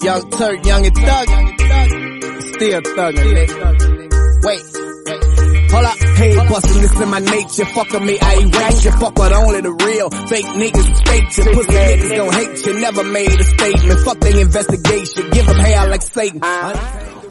Young Turk, young and thug. Still thuggin', nigga. Wait. Hold up, hey, bustin', this in my nature. Fuck with me, I erase you. Fuck with only the real. Fake niggas, fake you. Pussy niggas gon' hate you. Never made a statement. Fuck the investigation. Give them hell like Satan.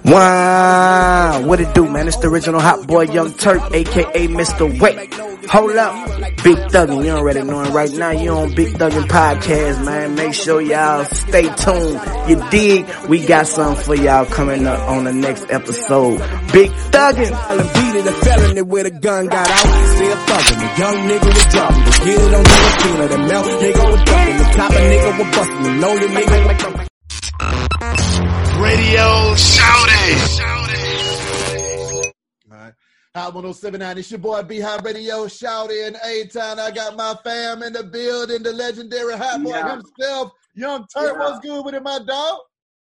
Wow, what it do, man? It's the original hot boy, Young Turk, aka Mr. Wait. Hold up, Big Thuggin', you already know it right now. You on Big Thuggin' podcast, man. Make sure y'all stay tuned. You dig? We got something for y'all coming up on the next episode. Big Thuggin'. I beat it, a felony with a gun got out. Still thuggin'. The young nigga was dropping. The get it on the Tina. The melt nigga was ducking. The top of nigga was bustin'. The know your nigga Radio Shouting. Hot 1079, it's your boy B High Radio Shout in A Town. I got my fam in the building, the legendary Hot Boy Yeah. himself, Young Turk. Yeah. What's good with it, my dog?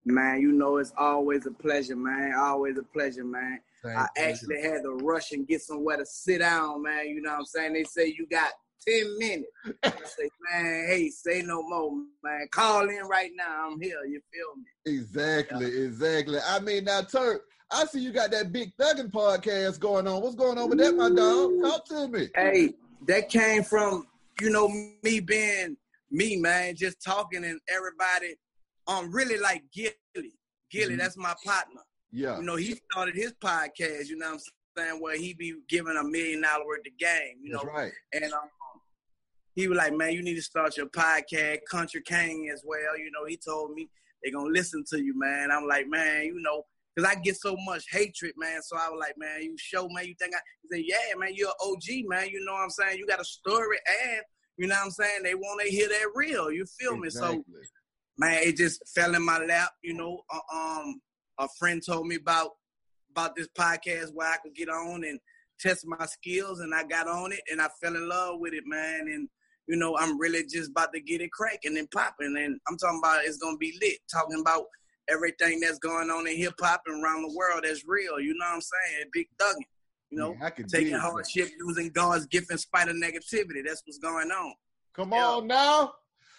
Man, you know it's always a pleasure, man. Always a pleasure, man. I actually had to rush and get somewhere to sit down, man. You know what I'm saying? They say you got 10 minutes. I say, man, hey, say no more, man. Call in right now. I'm here. You feel me? Exactly, exactly. I mean, now Turk, I see you got that big thugging podcast going on. What's going on with that, my dog? Talk to me. Hey, that came from, you know, me being me, man, just talking and everybody um really like Gillie. Gillie, Mhm. that's my partner. Yeah. You know, he started his podcast, you know what I'm saying, where he be giving a million dollar worth of game, you That's know. right. And um, he was like, man, you need to start your podcast, Country King as well. You know, he told me they're gonna listen to you, man. I'm like, man, you know, because I get so much hatred, man. So I was like, man, you show, man, you think I he said, yeah, man, you're an OG, man. You know what I'm saying? You got a story and you know what I'm saying? They want to hear that real. You feel me? So man, it just fell in my lap. You know, uh, um, a friend told me about about this podcast where I could get on and test my skills, and I got on it, and I fell in love with it, man. And you know, I'm really just about to get it cracking and popping, and I'm talking about it's gonna be lit. Talking about everything that's going on in hip hop and around the world that's real. You know what I'm saying? Big thugging. You know, Yeah, I can taking dig that. hardship, using God's gift in spite of negativity. That's what's going on. Come Yeah. on now.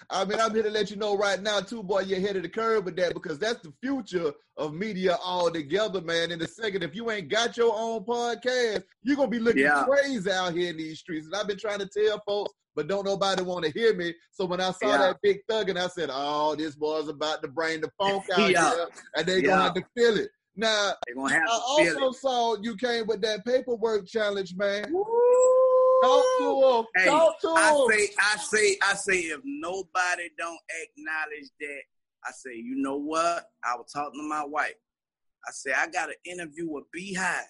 I mean, I'm here to let you know right now, too, boy, you're ahead of the curve with that because that's the future of media altogether, man. In a second, if you ain't got your own podcast, you're gonna be looking Yeah. crazy out here in these streets. And I've been trying to tell folks, but don't nobody want to hear me. So when I saw Yeah. that big thug, and I said, "Oh, this boy's about to bring the funk out Yeah. here, and they gonna have to feel it." Now, They're gonna have I to feel it. also saw you came with that paperwork challenge, man. Talk to him. Hey, Talk to I him. say, I say, I say, if nobody don't acknowledge that, I say, you know what? I was talking to my wife. I say, I got an interview with B High.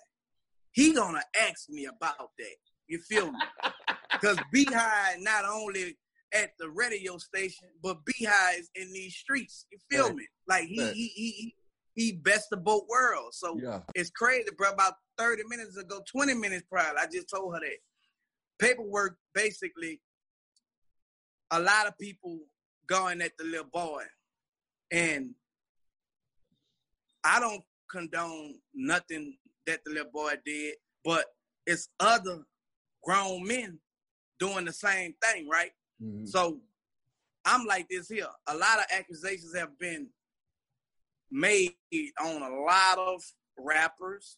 He gonna ask me about that. You feel me? Because B High not only at the radio station, but B High is in these streets. You feel Right. me? Like he, Right. he, he, he, he best of both worlds. So yeah. it's crazy, bro. About 30 minutes ago, 20 minutes prior, I just told her that. Paperwork, basically, a lot of people going at the little boy. And I don't condone nothing that the little boy did, but it's other grown men doing the same thing, right? Mhm. So I'm like this here. A lot of accusations have been made on a lot of rappers,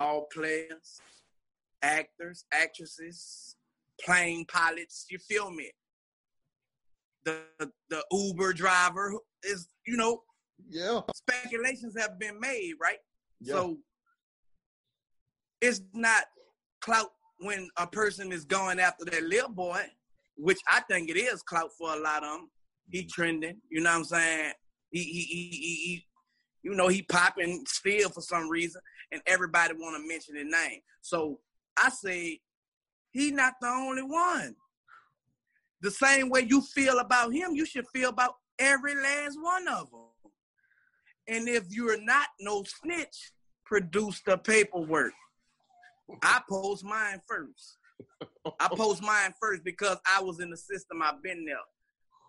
all players, actors, actresses, plane pilots. You feel me? The the Uber driver is, you know, Yeah. speculations have been made, right? Yeah. So it's not clout when a person is going after that little boy, which I think it is clout for a lot of them. He mm-hmm. trending, you know what I'm saying? He he he he, he you know he popping still for some reason, and everybody want to mention his name. So I say he not the only one. The same way you feel about him, you should feel about every last one of them. And if you're not no snitch, produce the paperwork. I post mine first. I post mine first because I was in the system. I've been there.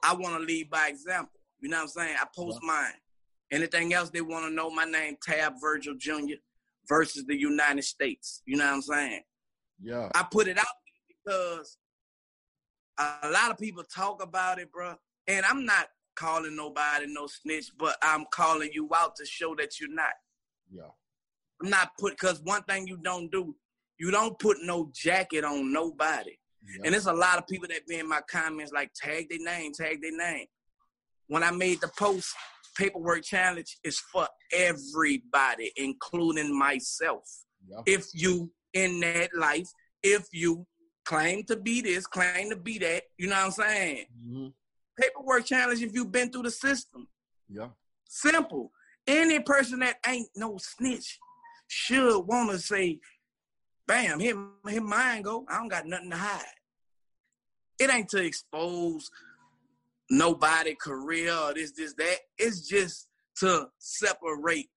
I want to lead by example. You know what I'm saying? I post mine. Anything else they want to know, my name Tab Virgil Jr. versus the United States. You know what I'm saying? Yeah. I put it out because a lot of people talk about it, bro. And I'm not calling nobody no snitch, but I'm calling you out to show that you're not. Yeah. I'm not put because one thing you don't do, you don't put no jacket on nobody. Yeah. And there's a lot of people that be in my comments like tag their name, tag their name. When I made the post, paperwork challenge is for everybody, including myself. yeah. If you in that life, if you claim to be this, claim to be that, you know what I'm saying? Mhm. Paperwork challenge if you've been through the system. Yeah. Simple. Any person that ain't no snitch should want to say, bam, here, here mine go. I don't got nothing to hide. It ain't to expose nobody career or this, this, that. It's just to separate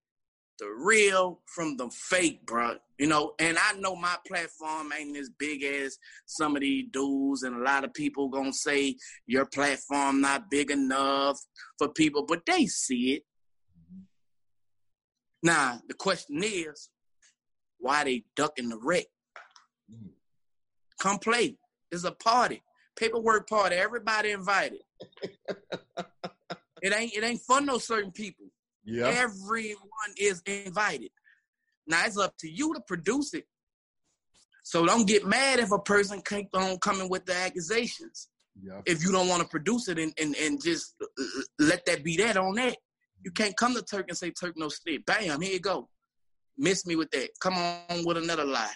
the real from the fake, bro. You know, and I know my platform ain't as big as some of these dudes, and a lot of people gonna say your platform not big enough for people, but they see it. Now the question is, why they ducking the wreck? Mhm. Come play. It's a party, paperwork party. Everybody invited. it ain't it ain't for no certain people. Yeah. Everyone is invited. Now it's up to you to produce it. So don't get mad if a person keep on coming with the accusations. Yeah. If you don't want to produce it and, and, and just uh, uh, let that be that on that. You can't come to Turk and say Turk no snitch. Bam, here you go. Miss me with that. Come on with another lie.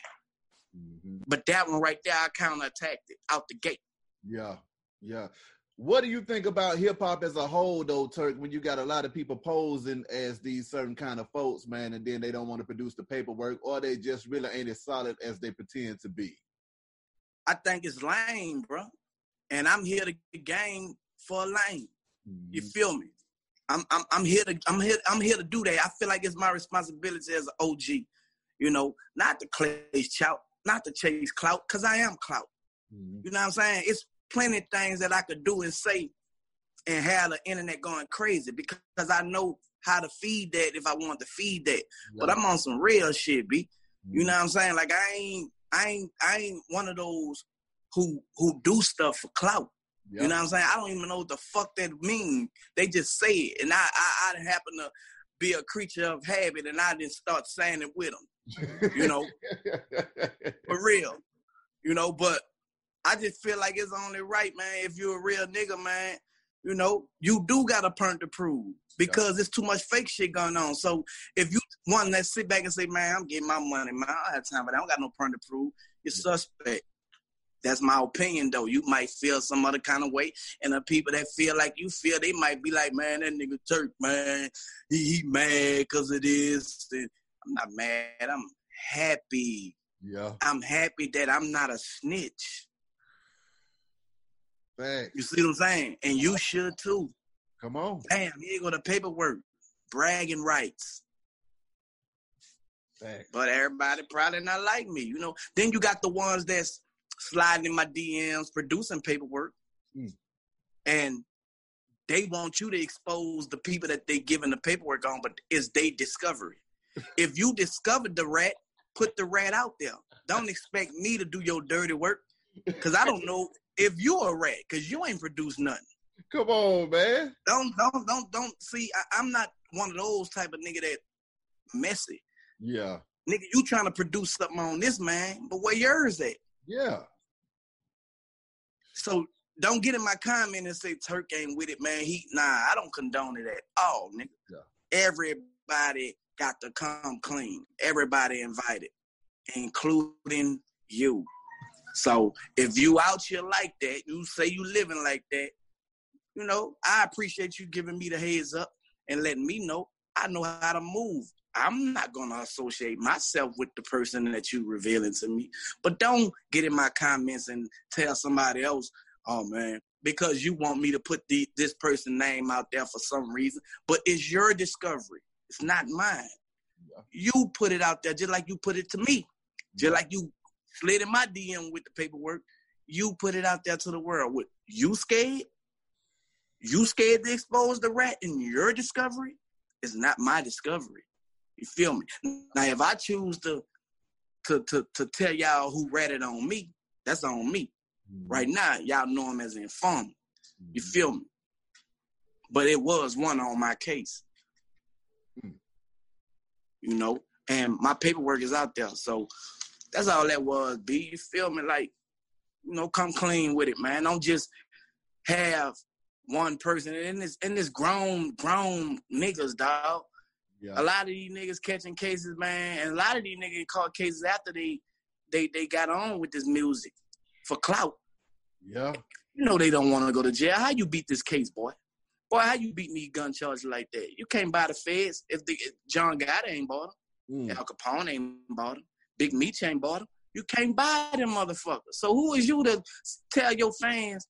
Mhm. But that one right there, I counterattacked it out the gate. Yeah, yeah. What do you think about hip hop as a whole, though, Turk? When you got a lot of people posing as these certain kind of folks, man, and then they don't want to produce the paperwork, or they just really ain't as solid as they pretend to be. I think it's lame, bro. And I'm here to get game for a lane. You Mhm. feel me? I'm I'm I'm here to I'm here I'm here to do that. I feel like it's my responsibility as an OG, you know, not to chase clout, not to chase clout, cause I am clout. Mhm. You know what I'm saying? It's plenty of things that I could do and say and have the internet going crazy because I know how to feed that if I want to feed that. But I'm on some real shit, B. You know what I'm saying? Like I ain't I ain't I ain't one of those who who do stuff for clout. Yeah. You know what I'm saying? I don't even know what the fuck that mean. They just say it, and I I, I happen to be a creature of habit, and I didn't start saying it with them. You know, for real. You know, but I just feel like it's only right, man. If you're a real nigga, man, you know, you do got a point to prove because it's too much fake shit going on. So if you one that sit back and say, man, I'm getting my money, man, I don't have time, but I don't got no point to prove. You're suspect. That's my opinion, though. You might feel some other kind of way, and the people that feel like you feel, they might be like, "Man, that nigga Turk, man, he, he mad because it is." And I'm not mad. I'm happy. yeah. I'm happy that I'm not a snitch. Facts. You see what I'm saying? And you should too. Come on. Damn, here you go the paperwork, bragging rights. Facts. But everybody probably not like me, you know. Then you got the ones that's sliding in my DMs, producing paperwork, Mm. and they want you to expose the people that they giving the paperwork on, but it's they discovery. if you discovered the rat, put the rat out there. Don't expect me to do your dirty work, cause I don't know if you're a rat, cause you ain't produced nothing. Come on, man. Don't don't don't don't see. I, I'm not one of those type of nigga that messy. Yeah. Nigga, you trying to produce something on this man, but where yours at? Yeah. So don't get in my comment and say Turk ain't with it, man. He nah, I don't condone it at all, nigga. Yeah. Everybody got to come clean. Everybody invited, including you. So if you out here like that, you say you living like that, you know, I appreciate you giving me the heads up and letting me know I know how to move. I'm not gonna associate myself with the person that you revealing to me. But don't get in my comments and tell somebody else, oh man, because you want me to put the, this person name out there for some reason. But it's your discovery. It's not mine. Yeah. You put it out there just like you put it to me. Just like you slid in my DM with the paperwork. You put it out there to the world. What you scared? You scared to expose the rat in your discovery? It's not my discovery. You feel me? Now if I choose to to to, to tell y'all who ratted on me, that's on me. Mhm. Right now, y'all know him as an informer. You Mhm. feel me? but it was one on my case. Hmm. You know, and my paperwork is out there. So that's all that was, B. You feel me? Like, you know, come clean with it, man. Don't just have one person in this in this grown, grown niggas, dog. Yeah. A lot of these niggas catching cases, man, and a lot of these niggas caught cases after they they they got on with this music for clout. Yeah. You know they don't want to go to jail. How you beat this case, boy? Boy, how you beat me gun charges like that? You can't buy the feds if the if John Gotti ain't bought them, Mm. Al Capone ain't bought them, Big Meech ain't bought them. You can't buy them motherfuckers. So who is you to tell your fans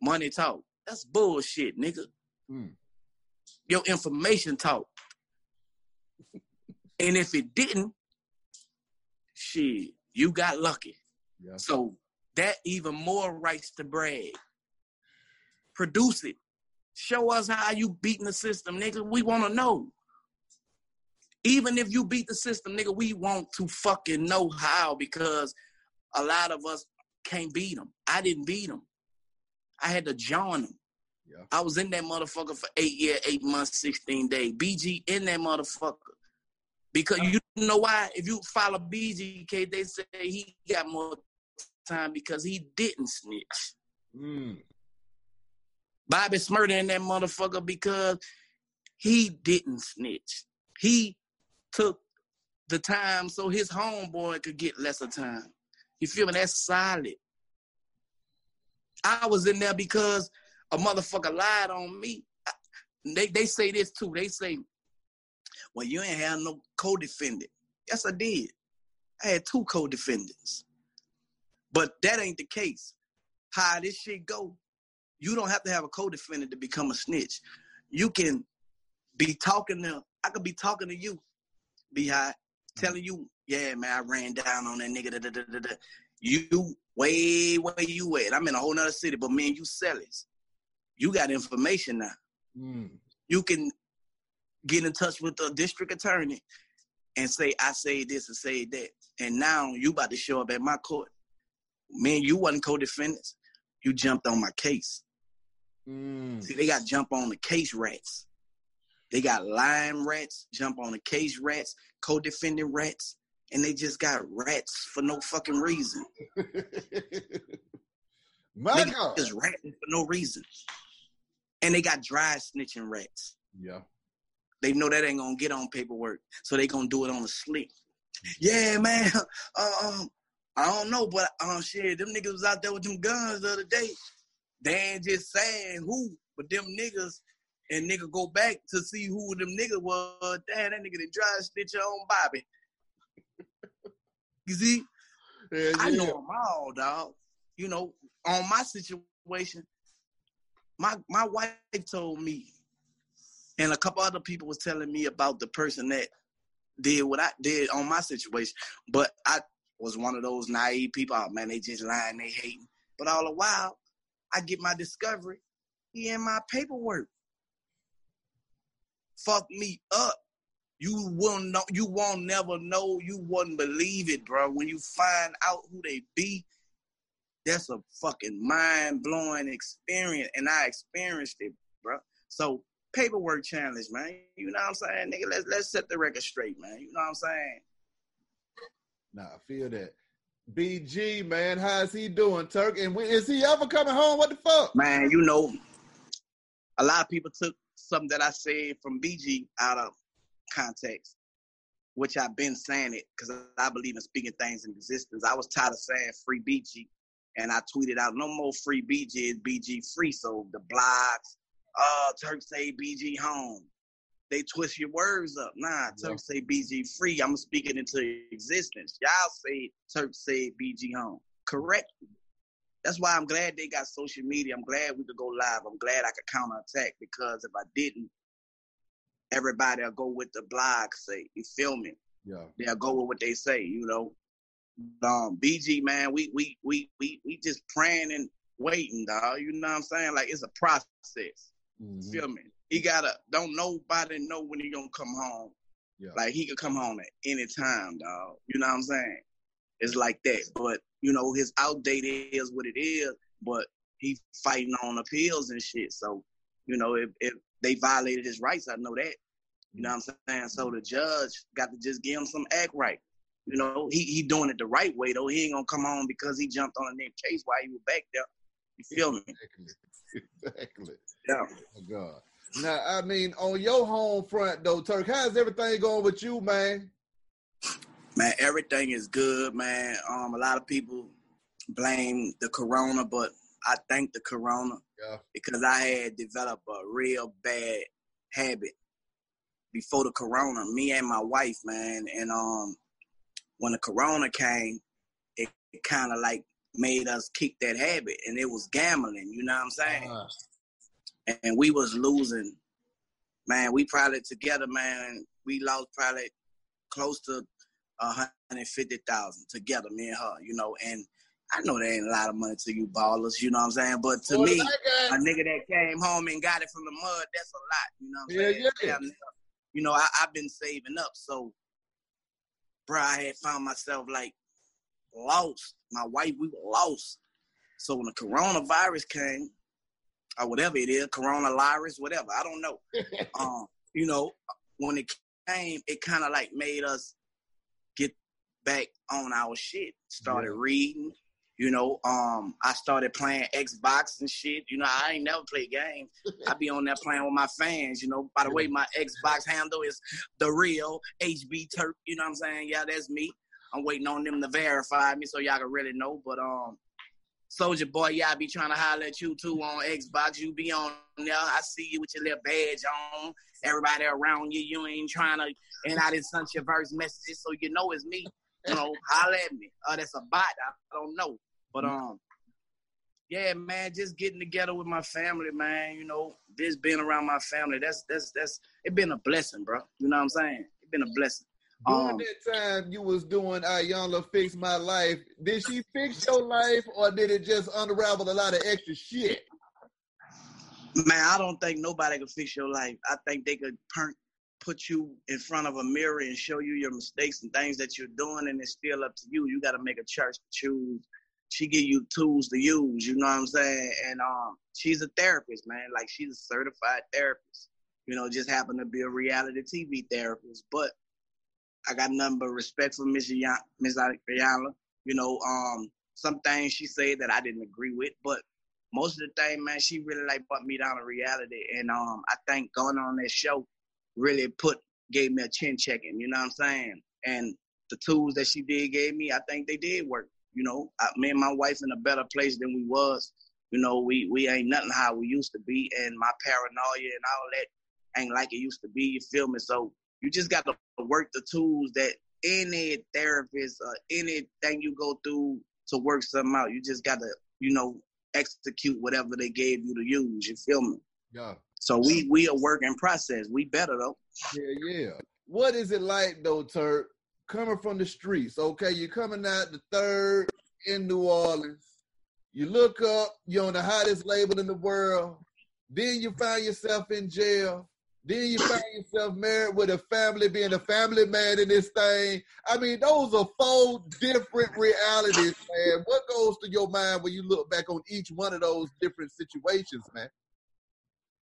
money talk? That's bullshit, nigga. Mm. Your information talk. and if it didn't, shit, you got lucky. Yeah. So that even more rights to brag. Produce it. Show us how you beating the system, nigga. We want to know. Even if you beat the system, nigga, we want to fucking know how because a lot of us can't beat them. I didn't beat them. I had to join them. Yeah. I was in that motherfucker for eight years, eight months, 16 days. BG in that motherfucker. Because you know why? If you follow BGK, they say he got more time because he didn't snitch. Mm. Bobby Shmurda in that motherfucker because he didn't snitch. He took the time so his homeboy could get lesser time. You feel me? That's solid. I was in there because a motherfucker lied on me. They they say this too. They say, well, you ain't have no co-defendant. Yes, I did. I had two co-defendants. But that ain't the case. How this shit go, you don't have to have a co-defendant to become a snitch. You can be talking to, I could be talking to you, be high, telling you, yeah, man, I ran down on that nigga. Da, da, da, da, da. You way where you at? I'm in a whole nother city, but man, you sellers. You got information now. Mm. You can get in touch with the district attorney and say, I say this and say that. And now you about to show up at my court. Man, you wasn't co-defendants. You jumped on my case. Mm. See, they got jump on the case rats. They got lime rats, jump on the case rats, co-defending rats, and they just got rats for no fucking reason. My Niggas God. just ratting for no reason. And they got dry snitching rats. Yeah. They know that ain't gonna get on paperwork, so they gonna do it on the slick. Yeah, man. Uh, um, I don't know, but um, shit, them niggas was out there with them guns the other day. They ain't just saying who, but them niggas, and nigga go back to see who them nigga was. Damn, that nigga done dry snitch on Bobby. You see, Yeah, I yeah. know them all, dog. You know, on my situation, my my wife told me, and a couple other people was telling me about the person that did what I did on my situation. But I was one of those naive people. Oh, man, they just lying, they hating. But all the while, I get my discovery. He in my paperwork. Fuck me up. You will know. You won't never know. You wouldn't believe it, bro. When you find out who they be, that's a fucking mind blowing experience, and I experienced it, bro. So paperwork challenge, man. You know what I'm saying, nigga? Let's let's set the record straight, man. You know what I'm saying? Nah, I feel that. BG, man, how's he doing, Turk? And when, is he ever coming home? What the fuck? Man, you know, a lot of people took something that I said from BG out of context, which I've been saying it because I believe in speaking things in existence. I was tired of saying free BG, and I tweeted out no more free BG is BG free. So the blogs, uh, Turk say BG home. They twist your words up. Nah, Turk say BG free. I'm speaking into existence. Y'all say Turk say BG home. Correct. That's why I'm glad they got social media. I'm glad we could go live. I'm glad I could counterattack because if I didn't, everybody will go with the blog say. You feel me? Yeah. They'll go with what they say. You know, um, BG man, we we we we we just praying and waiting, dog. You know what I'm saying? Like it's a process. Mhm. Feel me? He gotta don't nobody know when he gonna come home. Yeah. Like he could come home at any time, dog. You know what I'm saying? It's like that. But you know, his outdate is what it is, but he fighting on appeals and shit. So You know, if, if they violated his rights, I know that. You know what I'm saying? So the judge got to just give him some act right. You know, he he doing it the right way though. He ain't gonna come on because he jumped on a name case while he was back there. You feel me? Exactly. Exactly. Yeah. Oh God. Now, I mean, on your home front though, Turk, how's everything going with you, man? Man, everything is good, man. Um, a lot of people blame the corona, but I thank the corona Yeah. because I had developed a real bad habit before the corona. Me and my wife, man, and um, when the corona came, it, it kind of like made us kick that habit, and it was gambling. You know what I'm saying? Uh, and we was losing. Man, we probably together, man. We lost probably close to a hundred fifty thousand together, me and her. You know, and I know that ain't a lot of money to you ballers. You know what I'm saying? But to me, a nigga that came home and got it from the mud, that's a lot. You know what I'm Yeah, saying? yeah. You know, I, I've been saving up, so, bro, I had found myself like lost. My wife, we were lost. So when the coronavirus came, or whatever it is, coronavirus, whatever, I don't know. um, you know, when it came, it kind of like made us back on our shit. Started Yeah. reading. You know, um, I started playing Xbox and shit. You know, I ain't never played games. I be on there playing with my fans. You know, by the way, my Xbox handle is the real HB Turk. You know what I'm saying? Yeah, that's me. I'm waiting on them to verify me so y'all can really know. But um, Soldier Boy, yeah, I be trying to holler at you too on Xbox. You be on there. I see you with your little badge on. Everybody around you, you ain't trying to. And I didn't send your verse messages, so you know it's me. You know, holler at me. Uh, that's a bot. I don't know. But um, yeah, man, just getting together with my family, man. You know, just being around my family. That's that's that's it been a blessing, bro. You know what I'm saying? It been a blessing. During Um, that time you was doing Iyanla Fix My Life, did she fix your life or did it just unravel a lot of extra shit? Man, I don't think nobody can fix your life. I think they could per- put you in front of a mirror and show you your mistakes and things that you're doing, and it's still up to you. You got to make a church to choose. She give you tools to use. You know what I'm saying? And um, she's a therapist, man. Like she's a certified therapist. You know, just happen to be a reality TV therapist. But I got nothing but respect for Miss Yan- Miss Iyanla. You know, um, some things she said that I didn't agree with, but most of the time, man, she really like put me down to reality. And um, I think going on that show really put gave me a chin checking. You know what I'm saying? And the tools that she did gave me, I think they did work. You know, I, me and my wife in a better place than we was. You know, we we ain't nothing how we used to be, and my paranoia and all that ain't like it used to be. You feel me? So you just got to work the tools that any therapist or anything you go through to work something out. You just got to, you know, execute whatever they gave you to use. You feel me? Yeah. So we we a work in process. We better though. Yeah, yeah. What is it like though, Turk? Coming from the streets, okay? You're coming out the third in New Orleans. You look up, you're on the hottest label in the world. Then you find yourself in jail. Then you find yourself married with a family, being a family man in this thing. I mean, those are four different realities, man. What goes through your mind when you look back on each one of those different situations, man?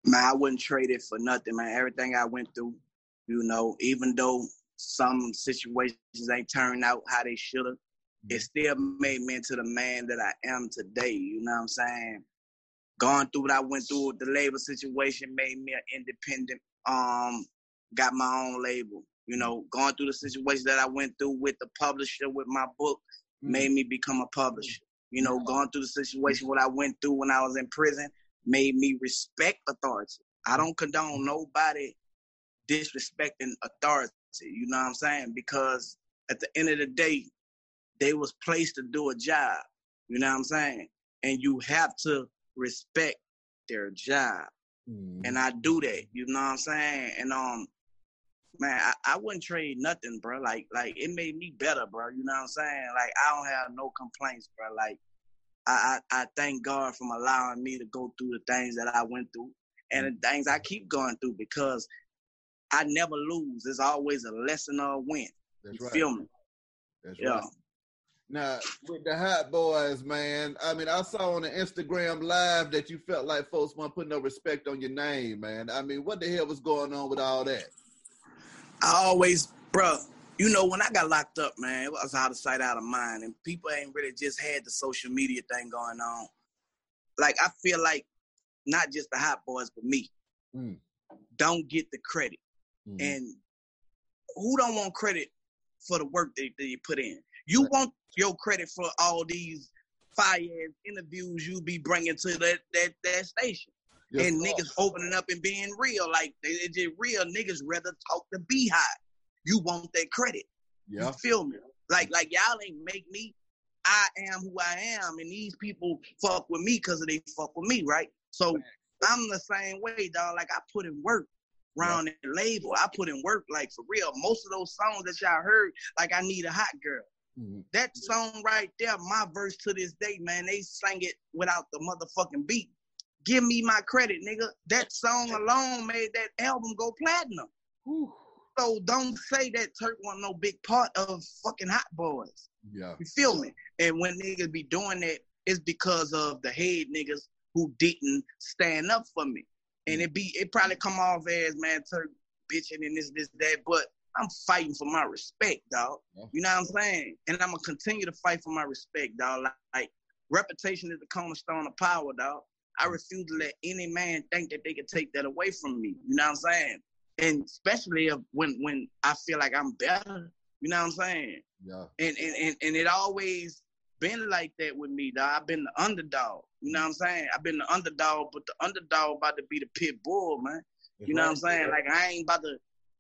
Man, I wouldn't trade it for nothing, man. Everything I went through, you know, even though some situations ain't turned out how they should have, mm-hmm. it still made me into the man that I am today. You know what I'm saying? Going through what I went through with the label situation made me an independent. Um, got my own label. You mm-hmm. know, going through the situation that I went through with the publisher with my book mm-hmm. made me become a publisher. You know, going through the situation what I went through when I was in prison made me respect authority. I don't condone nobody disrespecting authority. You know what I'm saying? Because at the end of the day, they was placed to do a job. You know what I'm saying? And you have to respect their job. And I do that. You know what I'm saying? And um, man, I, I wouldn't trade nothing, bro. Like like it made me better, bro. You know what I'm saying? Like I don't have no complaints, bro. Like I, I, I thank God from allowing me to go through the things that I went through and the things I keep going through because I never lose. There's always a lesson or a win. That's You right. feel me? That's Yeah. right. Now, with the Hot Boys, man, I mean, I saw on the Instagram live that you felt like folks weren't putting no respect on your name, man. I mean, what the hell was going on with all that? I always, bro, you know, when I got locked up, man, it was out of sight, out of mind, and people ain't really just had the social media thing going on. Like, I feel like not just the Hot Boys, but me, Mm. don't get the credit. Mhm. And who don't want credit for the work that, that you put in? You Right. want your credit for all these fire interviews you be bringing to that that that station, Yes, and niggas opening up and being real. Like they, they just real niggas rather talk to B High. You want that credit. Yeah. You feel me? Like like y'all ain't make me. I am who I am, and these people fuck with me because they fuck with me, right? So I'm the same way, dog. Like I put in work around the label. I put in work, like for real. Most of those songs that y'all heard, like I need a hot girl. Mhm. That song right there, my verse to this day, man, they sang it without the motherfucking beat. Give me my credit, nigga. That song alone made that album go platinum. Whew. So don't say that Turk wasn't no big part of fucking Hot Boys. Yeah. You feel me? And when niggas be doing that, it's because of the head niggas who didn't stand up for me. And it be it probably come off as man Turk bitching and this, this, that, but I'm fighting for my respect, dog. Yeah. You know what I'm saying? And I'm gonna continue to fight for my respect, dog. Like, like reputation is the cornerstone of power, dog. I refuse to let any man think that they can take that away from me. You know what I'm saying? And especially when when I feel like I'm better. You know what I'm saying? Yeah. and and and, and it always been like that with me. Dog. I've been the underdog. You know what I'm saying? I've been the underdog, but the underdog about to be the pit bull, man. You know what I'm saying? Like I ain't about to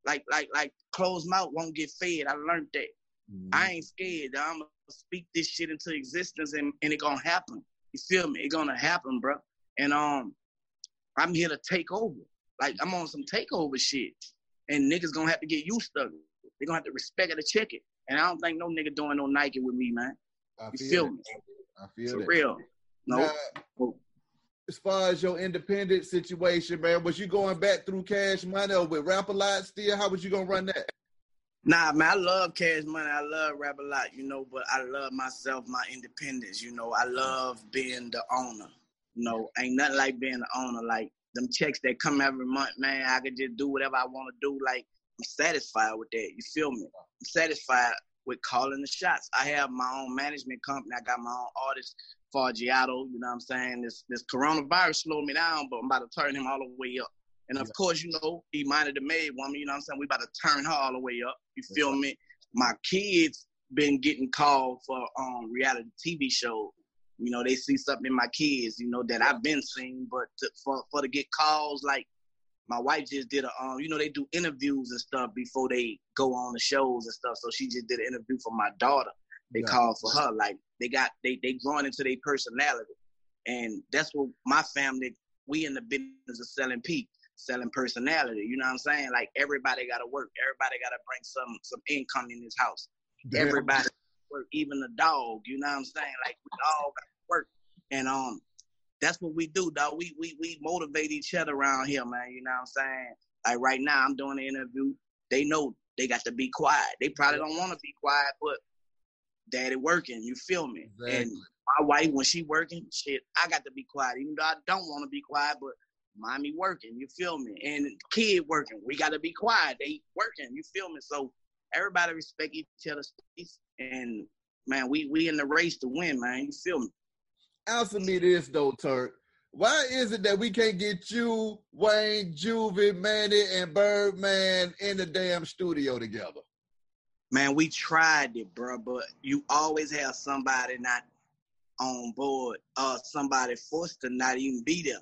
like like like closed mouth won't get fed. I learned that. Mhm. I ain't scared. I'm gonna speak this shit into existence and, and it gonna happen. You feel me? It gonna happen, bro. And um I'm here to take over. Like I'm on some takeover shit. And niggas gonna have to get used to it. They gonna have to respect it to check it. And I don't think no nigga doing no Nike with me, man. I You feel, feel it. me? I feel For it. real. No. Now, as far as your independent situation, man, was you going back through cash money or with rap a lot still? How was you gonna run that? Nah, man, I love cash money. I love rap a lot, you know, but I love myself, my independence, you know. I love being the owner. You know, ain't nothing like being the owner. Like them checks that come every month, man, I could just do whatever I want to do. Like, I'm satisfied with that. You feel me? I'm satisfied with calling the shots. I have my own management company. I got my own artist, Fargiato. You know what I'm saying? This this coronavirus slowed me down, but I'm about to turn him all the way up. And of Yeah. course, you know, he minded the maid woman, you know what I'm saying? We about to turn her all the way up. You feel right. me? My kids been getting called for um reality TV shows. You know, they see something in my kids, you know, that I've been seeing, but to, for for to get calls like my wife just did a um, you know, they do interviews and stuff before they go on the shows and stuff. So she just did an interview for my daughter. They Yeah. called for her. Like they got they they growing into their personality. And that's what my family, we in the business of selling people, selling personality. You know what I'm saying? Like everybody gotta work. Everybody gotta bring some some income in this house. Damn. Everybody work, even a dog. You know what I'm saying? Like we all got to work, and um, that's what we do, dog. We we we motivate each other around here, man. You know what I'm saying? Like right now, I'm doing an interview. They know they got to be quiet. They probably don't want to be quiet, but daddy working. You feel me? And my wife, when she working, shit, I got to be quiet, even though I don't want to be quiet, but mommy working. You feel me? And kid working. We got to be quiet. They working. You feel me? So everybody respect each other's space, and man, we we in the race to win, man. You feel me? Answer me this though, Turk. Why is it that we can't get you, Wayne, Juvie, Mannie, and Birdman in the damn studio together? Man, we tried it, bro, but you always have somebody not on board, or somebody forced to not even be there.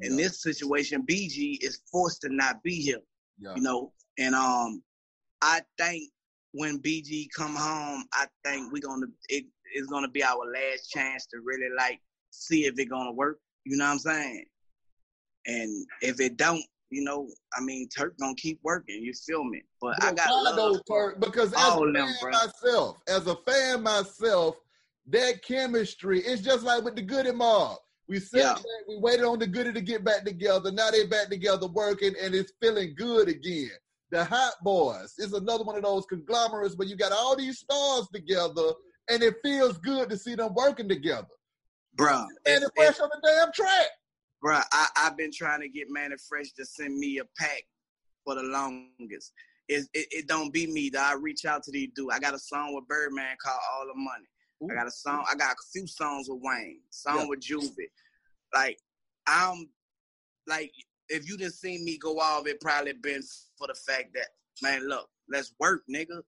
In this situation, BG is forced to not be here. Yeah. you know. And um, I think when BG come home, I think we're gonna it is gonna be our last chance to really like see if it gonna work. You know what I'm saying? And if it don't, you know, I mean, Turk gonna keep working. You feel me? But I got love for Turk? Because as a of them, fan myself, as a fan myself, that chemistry, it's just like with the Goodie Mob. We said Yeah. we waited on the Goodie to get back together. Now they back together working, and it's feeling good again. The Hot Boys is another one of those conglomerates where you got all these stars together, and it feels good to see them working together. Bruh, Mannie Fresh on the damn track. Bro, I, I've been trying to get Mannie Fresh to send me a pack for the longest. It, it, it don't be me that I reach out to these dudes. I got a song with Birdman called All the Money. Ooh. I got a song. I got a few songs with Wayne. Song Yeah. with Juvie. Like I'm like if you didn't see me go off, it probably been for the fact that man, look, let's work, nigga.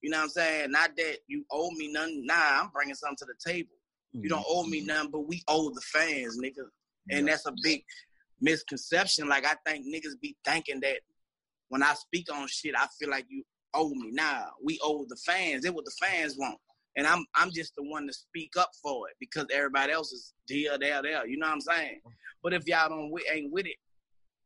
You know what I'm saying? Not that you owe me nothing. Nah, I'm bringing something to the table. You don't owe me mm-hmm. nothing, but we owe the fans, nigga. And that's a big misconception. Like I think niggas be thinking that when I speak on shit, I feel like you owe me. Nah, we owe the fans. It what the fans want. And I'm I'm just the one to speak up for it because everybody else is here, there, there. You know what I'm saying? But if y'all don't ain't with it,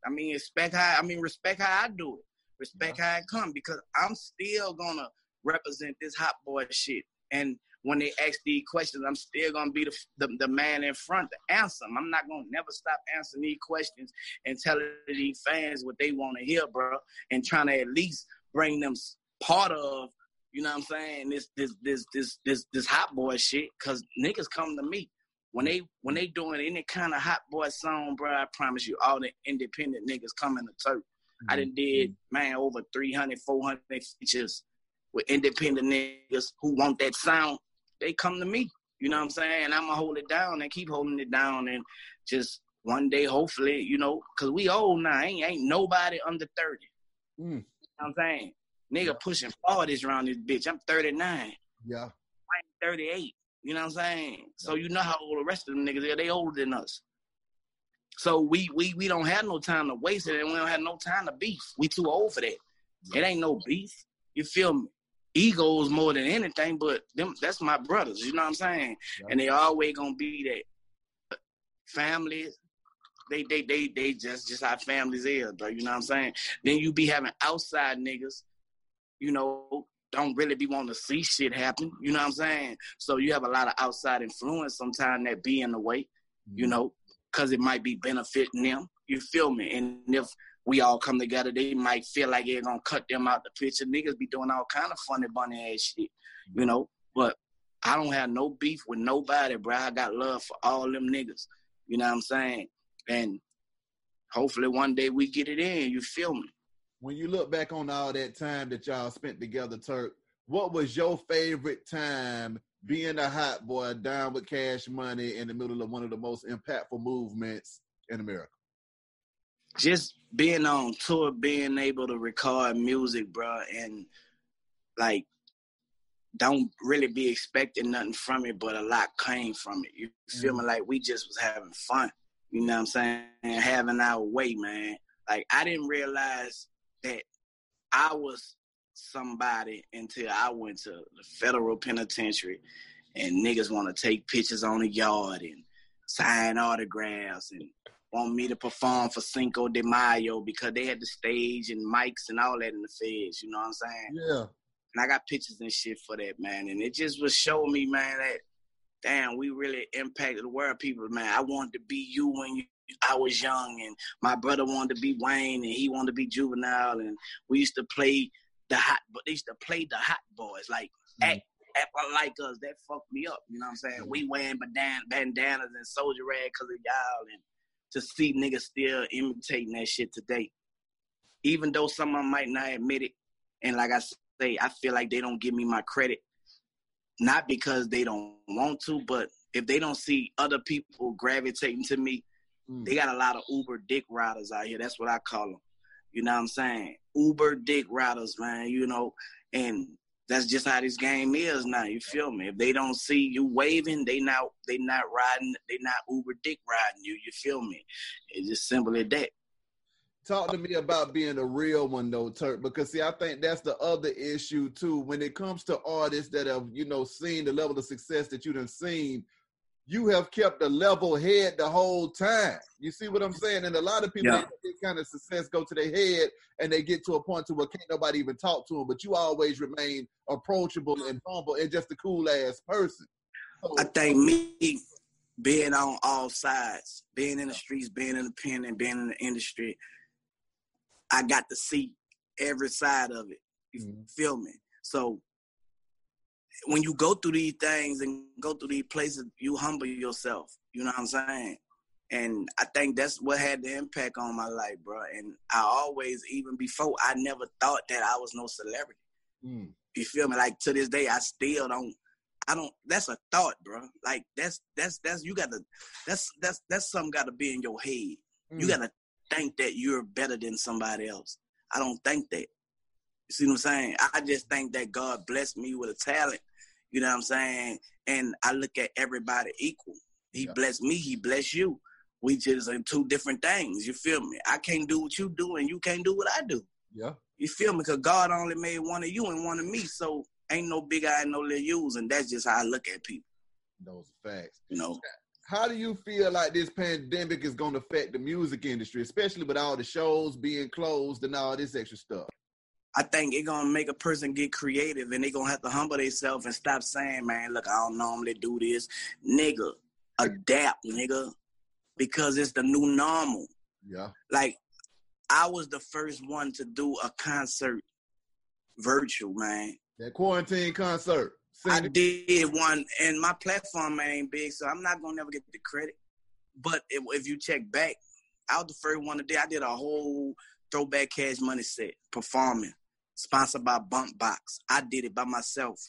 I mean respect how I mean respect how I do it. Respect how I come because I'm still gonna represent this hot boy shit. And when they ask these questions, I'm still gonna be the, the, the man in front to answer them. I'm not gonna never stop answering these questions and telling these fans what they want to hear, bro, and trying to at least bring them part of, you know what I'm saying, this this this this this this hot boy shit. Cause niggas come to me when they when they doing any kind of hot boy song, bro. I promise you, all the independent niggas coming to Turk. I done did man over 300, 400 features with independent niggas who want that sound. They come to me. You know what I'm saying? And I'm gonna hold it down and keep holding it down and just one day, hopefully, you know, cause we old now. Ain't ain't nobody under 30. Mm. You know what I'm saying? Nigga pushing 40s around this bitch. I'm 39. Yeah. I'm 38. You know what I'm saying? So you know how old the rest of them niggas are. They older than us. So we we we don't have no time to waste it, and we don't have no time to beef. We too old for that. It ain't no beef. You feel me? Egos more than anything, but them that's my brothers. You know what I'm saying? Yeah. And they always gonna be that. family. they they they they just just how families is, bro. You know what I'm saying? Then you be having outside niggas, you know, don't really be wanting to see shit happen. You know what I'm saying? So you have a lot of outside influence sometimes that be in the way, you mm-hmm. know, because it might be benefiting them. You feel me? And if we all come together, they might feel like they're gonna cut them out the picture. Niggas be doing all kind of funny bunny ass shit, you know. But I don't have no beef with nobody, bro. I got love for all them niggas. You know what I'm saying? And hopefully one day we get it in. You feel me? When you look back on all that time that y'all spent together, Turk, what was your favorite time being a hot boy down with cash money in the middle of one of the most impactful movements in America? just being on tour, being able to record music, bro, and like don't really be expecting nothing from it, but a lot came from it. You feel me? Mm-hmm. Like we just was having fun. You know what I'm saying? And having our way, man. Like I didn't realize that I was somebody until I went to the federal penitentiary and niggas want to take pictures on the yard and sign autographs and want me to perform for Cinco de Mayo because they had the stage and mics and all that in the feds. You know what I'm saying? Yeah. And I got pictures and shit for that, man. And it just was showing me, man, that damn, we really impacted the world, people, man. I wanted to be you when you, I was young, and my brother wanted to be Wayne, and he wanted to be Juvenile, and we used to play the hot, but they used to play the hot boys, like mm-hmm. act, act like us. That fucked me up. You know what I'm saying? We mm-hmm. wearing bandan- bandanas and soldier rag because of y'all, and to see niggas still imitating that shit today, even though some of them might not admit it, and like I say, I feel like they don't give me my credit, not because they don't want to, but if they don't see other people gravitating to me, Mm. they got a lot of Uber dick riders out here. That's what I call them. You know what I'm saying? Uber dick riders, man. You know, and that's just how this game is now. You feel me? If they don't see you waving, they not they not riding. They not Uber dick riding you. You feel me? It's just simple as that. Talk to me about being a real one though, Turk, because see, I think that's the other issue too. When it comes to artists that have, you know, seen the level of success that you done seen, you have kept a level head the whole time. You see what I'm saying? And a lot of people, Yeah. they let this kind of success go to their head and they get to a point to where can't nobody even talk to them, but you always remain approachable and humble and just a cool ass person. So, I think me being on all sides, being in the streets, being in the pen, and being in the industry, I got to see every side of it. You Mhm. feel me? So when you go through these things and go through these places, you humble yourself. You know what I'm saying? And I think that's what had the impact on my life, bro. And I always, even before, I never thought that I was no celebrity. Mm. You feel me? Like to this day, I still don't. I don't. That's a thought, bro. Like that's that's that's you got to. That's that's that's something got to be in your head. You Mm. got to think that you're better than somebody else. I don't think that. You see what I'm saying? I just think that God blessed me with a talent. You know what I'm saying? And I look at everybody equal. He Yeah. blessed me. He blessed you. We just in two different things. You feel me? I can't do what you do, and you can't do what I do. Yeah. You feel me? Because God only made one of you and one of me. So ain't no big eye, no little U's. And that's just how I look at people, Those are facts. you know? How do you feel like this pandemic is going to affect the music industry, especially with all the shows being closed and all this extra stuff? I think it gonna make a person get creative and they gonna have to humble themselves and stop saying, man, look, I don't normally do this. Nigga, adapt, nigga. Because it's the new normal. Yeah. Like, I was the first one to do a concert virtual, man. That quarantine concert. I it. did one, and my platform ain't big, so I'm not gonna never get the credit. But if, if you check back, I was the first one to do. I did a whole throwback cash money set performing, sponsored by Bump Box. I did it by myself.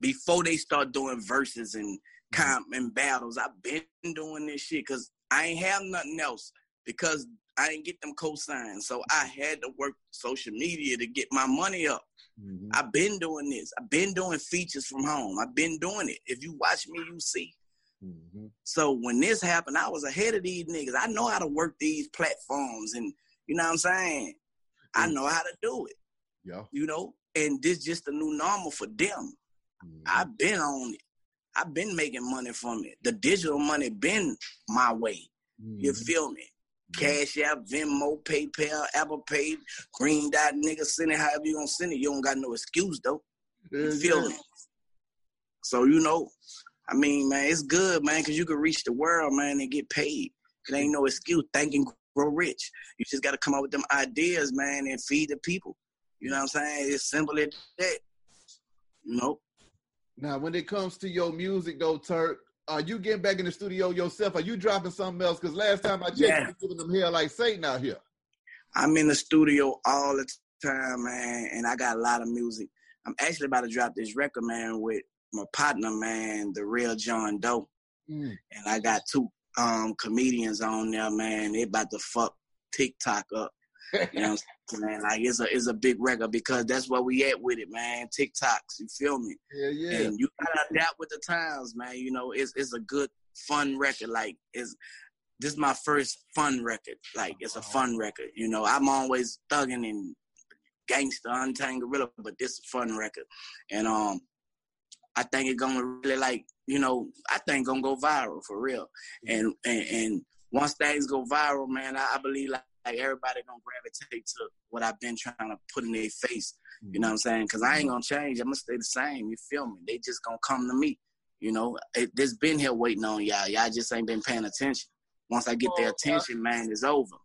Before they start doing verses and comp and battles, I've been doing this shit because I ain't have nothing else because I didn't get them cosigns. So I had to work social media to get my money up. Mhm. I've been doing this. I've been doing features from home. I've been doing it. If you watch me, you see. Mhm. So when this happened, I was ahead of these niggas. I know how to work these platforms, and you know what I'm saying. I know how to do it. Yeah. You know, and this just the new normal for them. Mhm. I've been on it. I've been making money from it. The digital money been my way. You Mhm. feel me? Cash App, Venmo, PayPal, Apple Pay, Green Dot, nigga, send it however you gonna send it. You don't got no excuse though. You feel me? So you know, I mean, man, it's good, man, because you can reach the world, man, and get paid. It ain't no excuse. Think and grow rich. You just got to come up with them ideas, man, and feed the people. You know what I'm saying? It's simple as that. Know, Now, when it comes to your music, though, Turk, are you getting back in the studio yourself? Are you dropping something else? Because last time I checked, Yeah. you giving them hell like Satan out here. I'm in the studio all the time, man, and I got a lot of music. I'm actually about to drop this record, man, with my partner, man, the real John Doe. Mm. and I got two um comedians on there, man. They about to fuck TikTok up. You know what Like it's a it's a big record because that's where we at with it, man. TikToks, you feel me? Yeah, yeah. And you gotta adapt with the times, man. You know, it's it's a good fun record. Like it's this is my first fun record. Like it's a fun record. You know, I'm always thugging and gangster, untangled gorilla, but this is a fun record. And um I think it's gonna really like, you know, I think gonna go viral for real. And and, and once things go viral, man, I, I believe like, like everybody gonna gravitate to what I've been trying to put in their face. You know mm-hmm. what I'm saying? Because I ain't gonna change. I'm gonna stay the same. You feel me? They just gonna come to me. You know, it, has been here waiting on y'all. Y'all just ain't been paying attention. Once I get their uh, attention, man, it's over.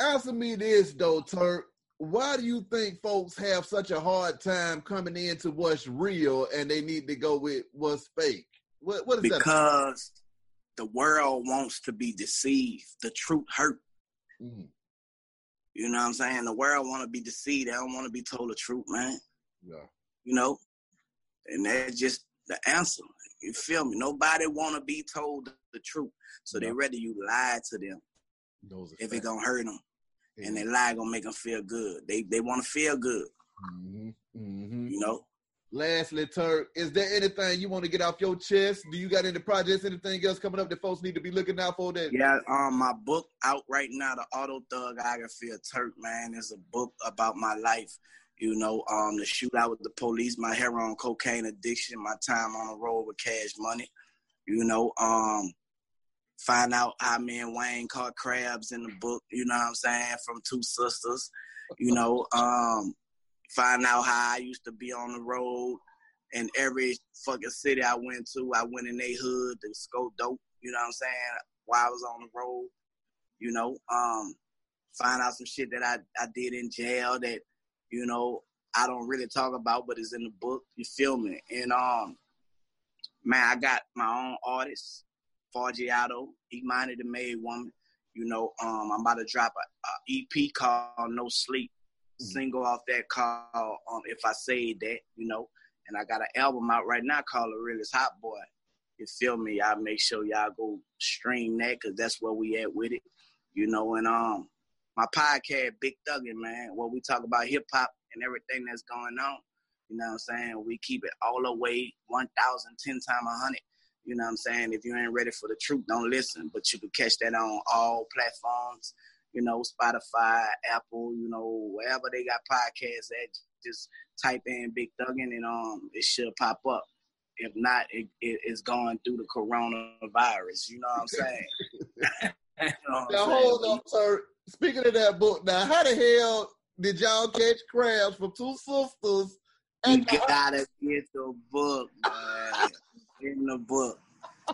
Answer me this though, Turk. Why do you think folks have such a hard time coming into what's real and they need to go with what's fake? What what is that? Because the world wants to be deceived. The truth hurt. Mhm. You know what I'm saying? The world want to be deceived. They don't want to be told the truth, man. Yeah. You know, and that's just the answer. You feel me? Nobody want to be told the truth, so they Yeah. rather you lie to them if it facts. gonna hurt them, and they lie gonna make them feel good. They they want to feel good. Mhm, mhm. You know. Lastly, Turk, is there anything you want to get off your chest? Do you got any projects, anything else coming up that folks need to be looking out for? That Yeah, um, my book out right now, the Auto Thugography of Turk, man, is a book about my life. You know, um, the shootout with the police, my heroin, cocaine addiction, my time on the road with Cash Money. You know, um, find out how me and Wayne caught crabs in the book. You know what I'm saying? From two sisters. You know, um, find out how I used to be on the road And every fucking city I went to. I went in their hood to scope dope. You know what I'm saying? While I was on the road, you know, um, find out some shit that I, I did in jail that, you know, I don't really talk about, but it's in the book. You feel me? And um, man, I got my own artist, Forgiato, He Minded the Made Woman. You know, um, I'm about to drop a, a EP called No Sleep. Single off that called um, If I Say That, you know. And I got an album out right now called The Realest Hot Boy. You feel me? I make sure y'all go stream that because that's where we at with it. You know, and um, my podcast, Big Thuggin', man, where we talk about hip hop and everything that's going on. You know what I'm saying? We keep it all the way 1,000, 10 times 100. You know what I'm saying? If you ain't ready for the truth, don't listen. But you can catch that on all platforms, you know, Spotify, Apple, you know, wherever they got podcasts at. Just type in Big Thuggin' and um, it should pop up. If not, it, it, it's going through the coronavirus. You know what I'm saying? you know now, hold up, sir. Speaking of that book, now, how the hell did y'all catch crabs from two sisters? You gotta get the book, man. in the book.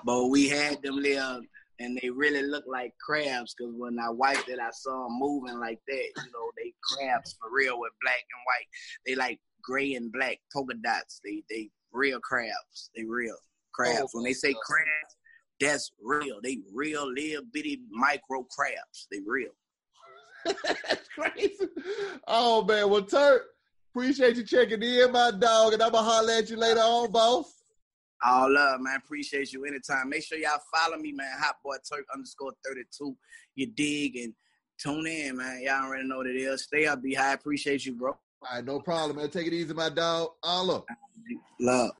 But we had them there, and they really look like crabs. Cause when I wiped it, I saw them moving like that. You know, they crabs for real with black and white. They like gray and black polka dots. They they real crabs. They real crabs. Oh, when they say oh, crabs, that's real. They real little bitty micro crabs. They real. That's crazy. Oh man, well Turk, appreciate you checking in, my dog, and I'ma holler at you later on, boss. All love, man. Appreciate you anytime. Make sure y'all follow me, man. Hot boy Turk underscore 32. You dig and tune in, man. Y'all already know what it is. Stay up, B High. Appreciate you, bro. All right, no problem, man. Take it easy, my dog. All up. Love.